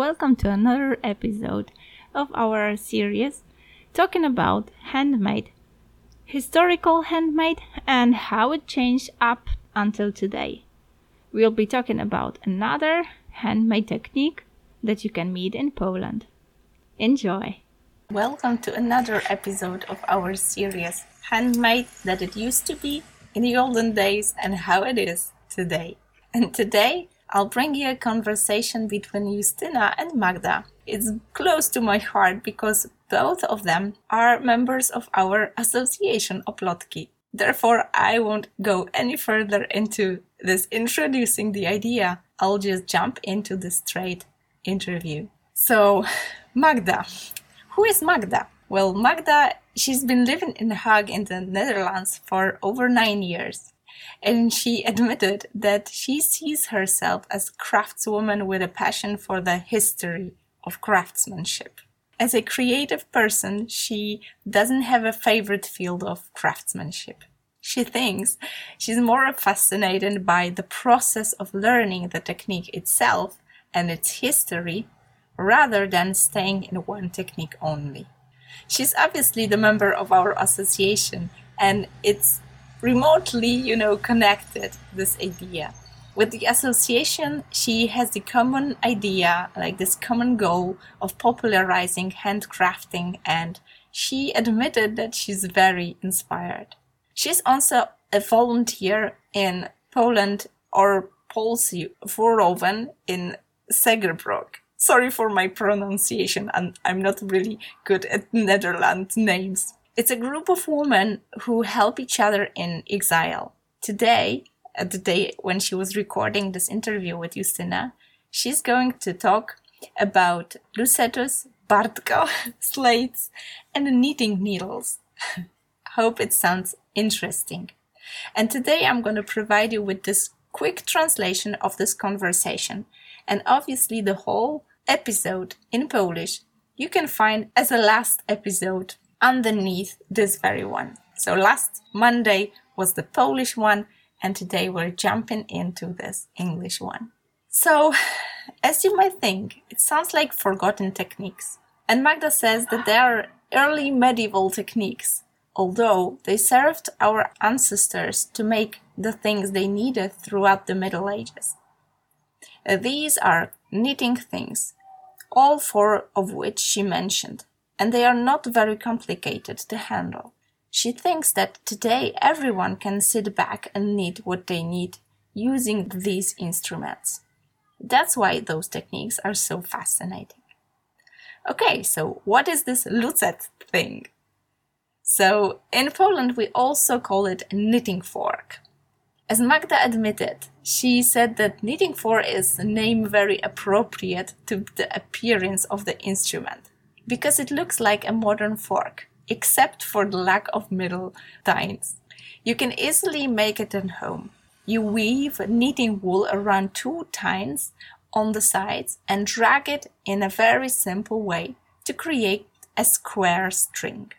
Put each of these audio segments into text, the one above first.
welcome to another episode of our series talking about handmade, historical handmade, and how it changed up until today. We'll be talking about another handmade technique that you can meet in Poland. Enjoy! Welcome to another episode of our series Handmade That It Used to Be in the Olden Days and How It Is Today. And today I'll bring you a conversation between Justyna and Magda. It's close to my heart because both of them are members of our association Oplotki. Therefore, I won't go any further into this introducing the idea. I'll just jump into the straight interview. So, Magda. Who is Magda? Well, Magda, she's been living in Hague in the Netherlands for over nine years and she admitted that she sees herself as a craftswoman with a passion for the history of craftsmanship. As a creative person, she doesn't have a favorite field of craftsmanship. She thinks she's more fascinated by the process of learning the technique itself and its history rather than staying in one technique only. She's obviously the member of our association, and it's remotely, you know, connected this idea. With the association, she has the common idea, like this common goal of popularizing handcrafting, and she admitted that she's very inspired. She's also a volunteer in Poland or Polsy Vorowen in Segerbrook. Sorry for my pronunciation, and I'm not really good at Netherlands names. It's a group of women who help each other in exile. Today, at the day when she was recording this interview with Justyna, she's going to talk about lucetus, bartko, slates, and knitting needles. Hope it sounds interesting. And today I'm going to provide you with this quick translation of this conversation. And obviously, the whole episode in Polish you can find as a last episode underneath this very one. So last Monday was the Polish one, and today we're jumping into this English one. So, as you might think, it sounds like forgotten techniques. And Magda says that they are early medieval techniques, although they served our ancestors to make the things they needed throughout the Middle Ages. Uh, these are knitting things, all four of which she mentioned and they are not very complicated to handle. She thinks that today everyone can sit back and knit what they need using these instruments. That's why those techniques are so fascinating. Okay, so what is this lucet thing? So in Poland we also call it knitting fork. As Magda admitted, she said that knitting fork is a name very appropriate to the appearance of the instrument because it looks like a modern fork, except for the lack of middle tines. You can easily make it at home. You weave knitting wool around two tines on the sides and drag it in a very simple way to create a square string.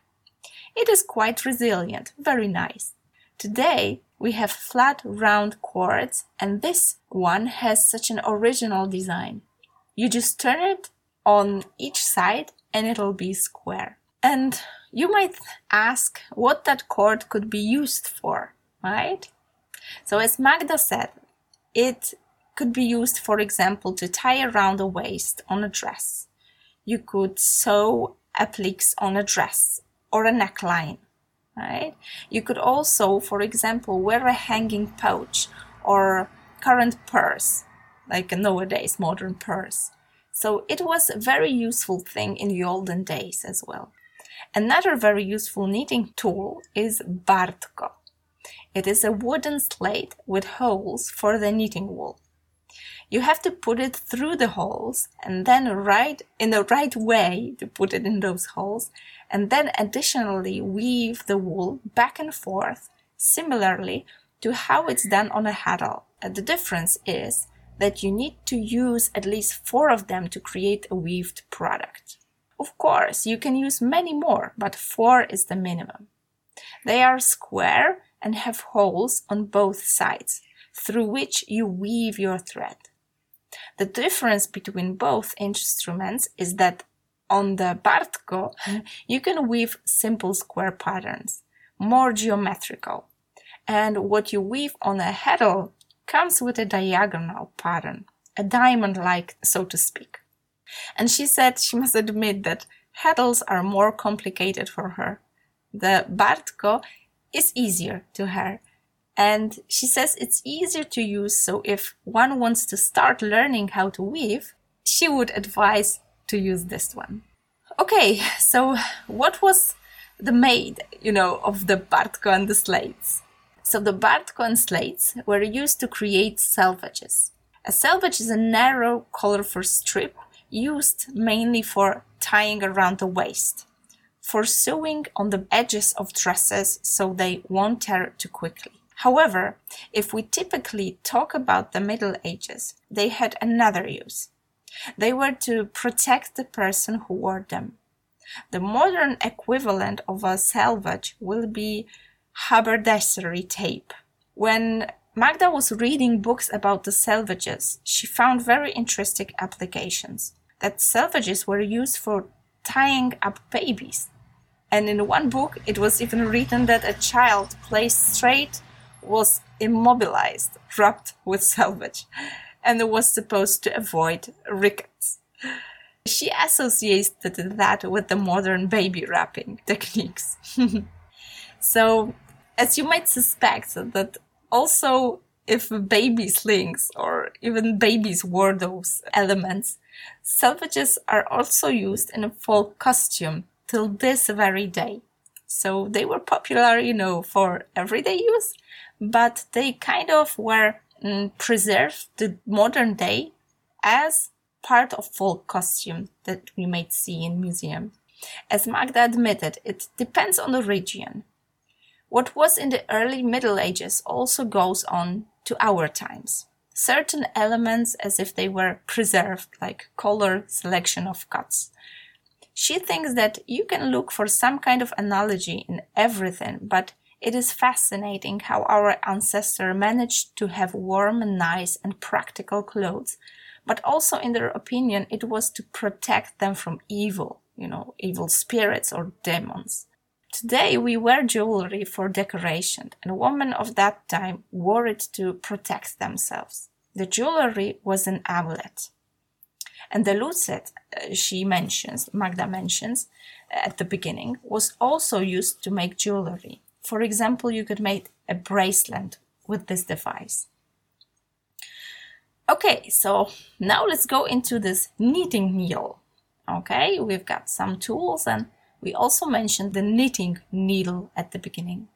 It is quite resilient, very nice. Today we have flat round cords and this one has such an original design. You just turn it on each side and it'll be square. And you might ask what that cord could be used for, right? So as Magda said, it could be used, for example, to tie around the waist on a dress. You could sew appliques on a dress or a neckline, right? You could also, for example, wear a hanging pouch or current purse, like a nowadays modern purse. So it was a very useful thing in the olden days as well. Another very useful knitting tool is Bartko. It is a wooden slate with holes for the knitting wool. You have to put it through the holes and then right in the right way to put it in those holes and then additionally weave the wool back and forth similarly to how it's done on a heddle. The difference is that you need to use at least four of them to create a weaved product. Of course, you can use many more, but four is the minimum. They are square and have holes on both sides through which you weave your thread. The difference between both instruments is that on the Bartko, you can weave simple square patterns, more geometrical. And what you weave on a heddle comes with a diagonal pattern, a diamond like, so to speak. And she said she must admit that heddles are more complicated for her. The Bartko is easier to her. And she says it's easier to use, so if one wants to start learning how to weave, she would advise to use this one. Okay, so what was the made, you know, of the Bartko and the slates? So the Bartko slates were used to create selvages. A selvage is a narrow, colorful strip used mainly for tying around the waist, for sewing on the edges of dresses so they won't tear too quickly. However, if we typically talk about the Middle Ages, they had another use. They were to protect the person who wore them. The modern equivalent of a selvage will be haberdashery tape. When Magda was reading books about the selvages, she found very interesting applications. That selvages were used for tying up babies. And in one book, it was even written that a child placed straight was immobilized, wrapped with selvage, and was supposed to avoid rickets. She associated that with the modern baby wrapping techniques. so, as you might suspect, that also if baby slings or even babies wore those elements, selvages are also used in a folk costume till this very day. So they were popular, you know, for everyday use, but they kind of were mm, preserved to modern day as part of folk costume that we might see in museum. As Magda admitted, it depends on the region. What was in the early Middle Ages also goes on to our times. Certain elements as if they were preserved, like color, selection of cuts. She thinks that you can look for some kind of analogy in everything, but it is fascinating how our ancestors managed to have warm and nice and practical clothes, but also in their opinion it was to protect them from evil, you know, evil spirits or demons. Today we wear jewelry for decoration, and women of that time wore it to protect themselves. The jewelry was an amulet. And the lucet uh, she mentions, Magda mentions uh, at the beginning, was also used to make jewelry. For example, you could make a bracelet with this device. Okay, so now let's go into this knitting needle. Okay, we've got some tools and we also mentioned the knitting needle at the beginning.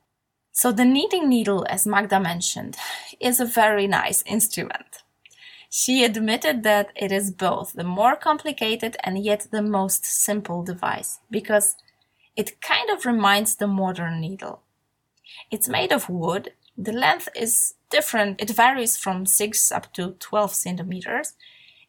So the knitting needle, as Magda mentioned, is a very nice instrument. She admitted that it is both the more complicated and yet the most simple device because it kind of reminds the modern needle. It's made of wood. The length is different. It varies from 6 up to 12 centimeters.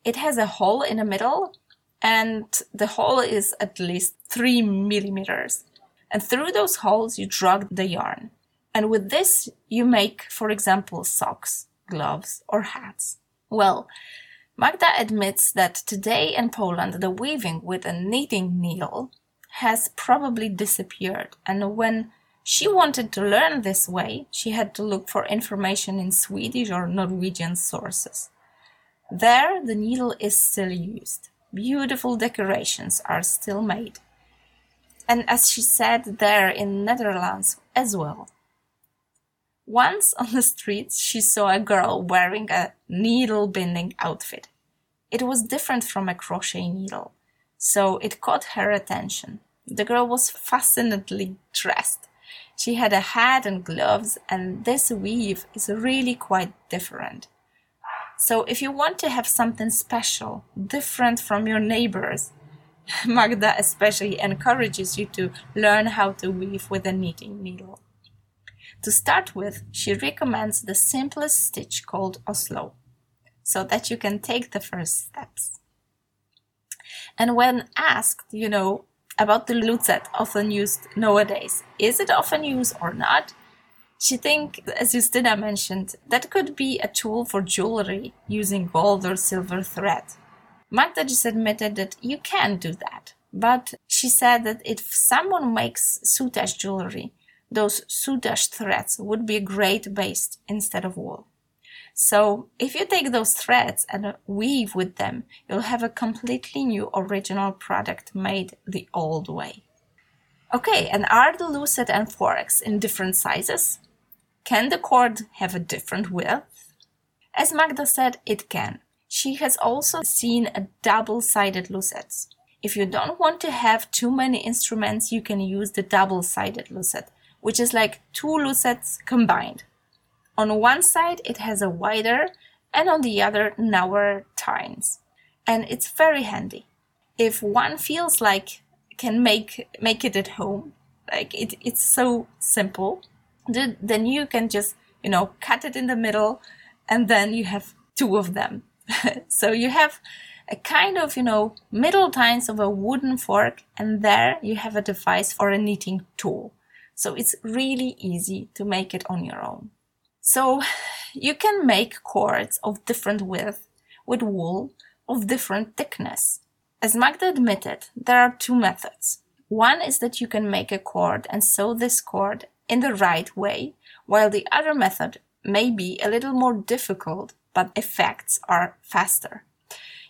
It has a hole in the middle and the hole is at least three millimeters. And through those holes, you drag the yarn. And with this, you make, for example, socks, gloves, or hats. Well, Magda admits that today in Poland, the weaving with a knitting needle has probably disappeared. And when she wanted to learn this way, she had to look for information in Swedish or Norwegian sources. There, the needle is still used beautiful decorations are still made. And as she said there in Netherlands as well. Once on the streets, she saw a girl wearing a needle binding outfit. It was different from a crochet needle, so it caught her attention. The girl was fascinately dressed. She had a hat and gloves, and this weave is really quite different. So if you want to have something special, different from your neighbors, Magda especially encourages you to learn how to weave with a knitting needle. To start with, she recommends the simplest stitch called Oslo, so that you can take the first steps. And when asked, you know, about the lucet often used nowadays, is it often used or not? She think, as Justyna mentioned, that could be a tool for jewelry using gold or silver thread. Magda just admitted that you can do that, but she said that if someone makes soutache jewelry, those soutache threads would be a great base instead of wool. So if you take those threads and weave with them, you'll have a completely new original product made the old way. Okay, and are the lucet and forks in different sizes? Can the cord have a different width? As Magda said, it can. She has also seen a double-sided lucets. If you don't want to have too many instruments, you can use the double-sided lucet, which is like two lucets combined. On one side, it has a wider and on the other, narrower tines. And it's very handy. If one feels like can make make it at home, like it, it's so simple, then you can just, you know, cut it in the middle and then you have two of them. so you have a kind of, you know, middle tines of a wooden fork and there you have a device for a knitting tool. So it's really easy to make it on your own. So you can make cords of different width with wool of different thickness. As Magda admitted, there are two methods. One is that you can make a cord and sew this cord in the right way, while the other method may be a little more difficult, but effects are faster.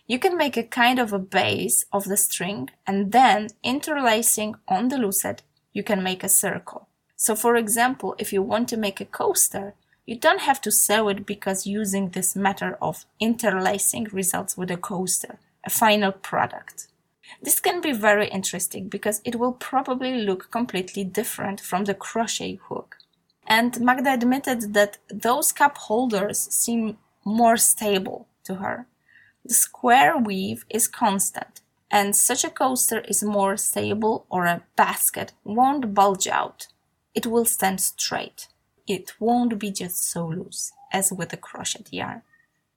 You can make a kind of a base of the string and then interlacing on the lucet, you can make a circle. So for example, if you want to make a coaster, you don't have to sew it because using this method of interlacing results with a coaster, a final product. This can be very interesting because it will probably look completely different from the crochet hook. And Magda admitted that those cup holders seem more stable to her. The square weave is constant, and such a coaster is more stable or a basket won't bulge out. It will stand straight it won't be just so loose as with the crochet yarn.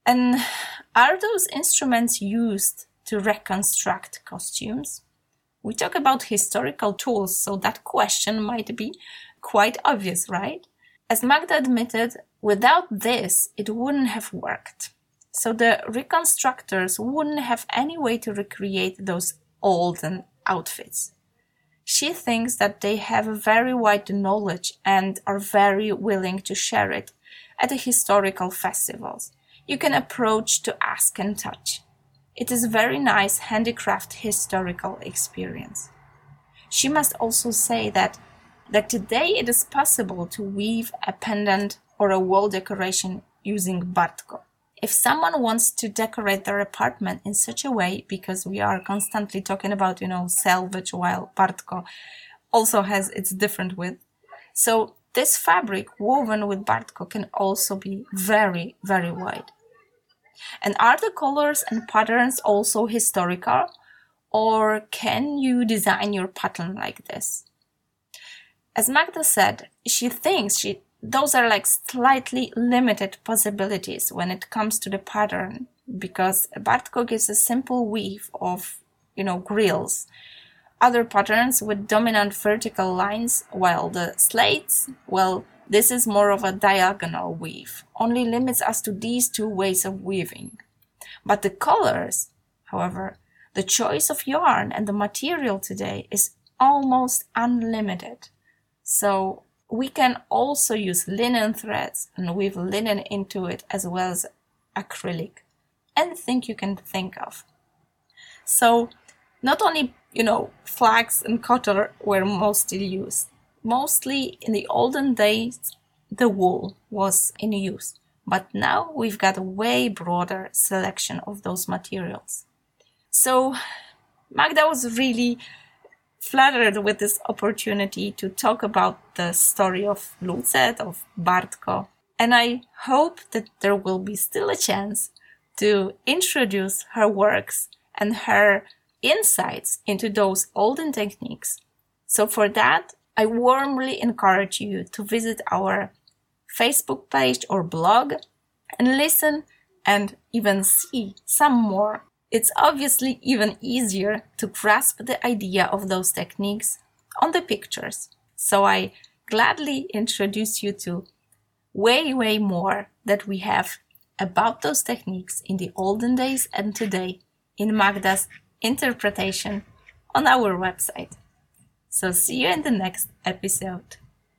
And are those instruments used to reconstruct costumes? We talk about historical tools, so that question might be quite obvious, right? As Magda admitted, without this, it wouldn't have worked. So the reconstructors wouldn't have any way to recreate those olden outfits she thinks that they have a very wide knowledge and are very willing to share it at the historical festivals. You can approach to ask and touch. It is a very nice handicraft historical experience. She must also say that that today it is possible to weave a pendant or a wall decoration using Bartko if someone wants to decorate their apartment in such a way, because we are constantly talking about, you know, selvage while Bartko also has its different width. So this fabric woven with Bartko can also be very, very wide. And are the colors and patterns also historical? Or can you design your pattern like this? As Magda said, she thinks she those are like slightly limited possibilities when it comes to the pattern because Bartko gives a simple weave of, you know, grills. Other patterns with dominant vertical lines, while the slates, well, this is more of a diagonal weave, only limits us to these two ways of weaving. But the colors, however, the choice of yarn and the material today is almost unlimited. So we can also use linen threads and weave linen into it as well as acrylic. Anything you can think of. So not only, you know, flax and cotton were mostly used. Mostly in the olden days, the wool was in use. But now we've got a way broader selection of those materials. So Magda was really flattered with this opportunity to talk about the story of Lucet, of Bartko. And I hope that there will be still a chance to introduce her works and her insights into those olden techniques. So for that, I warmly encourage you to visit our Facebook page or blog and listen and even see some more it's obviously even easier to grasp the idea of those techniques on the pictures. So I gladly introduce you to way, way more that we have about those techniques in the olden days and today in Magda's interpretation on our website. So see you in the next episode.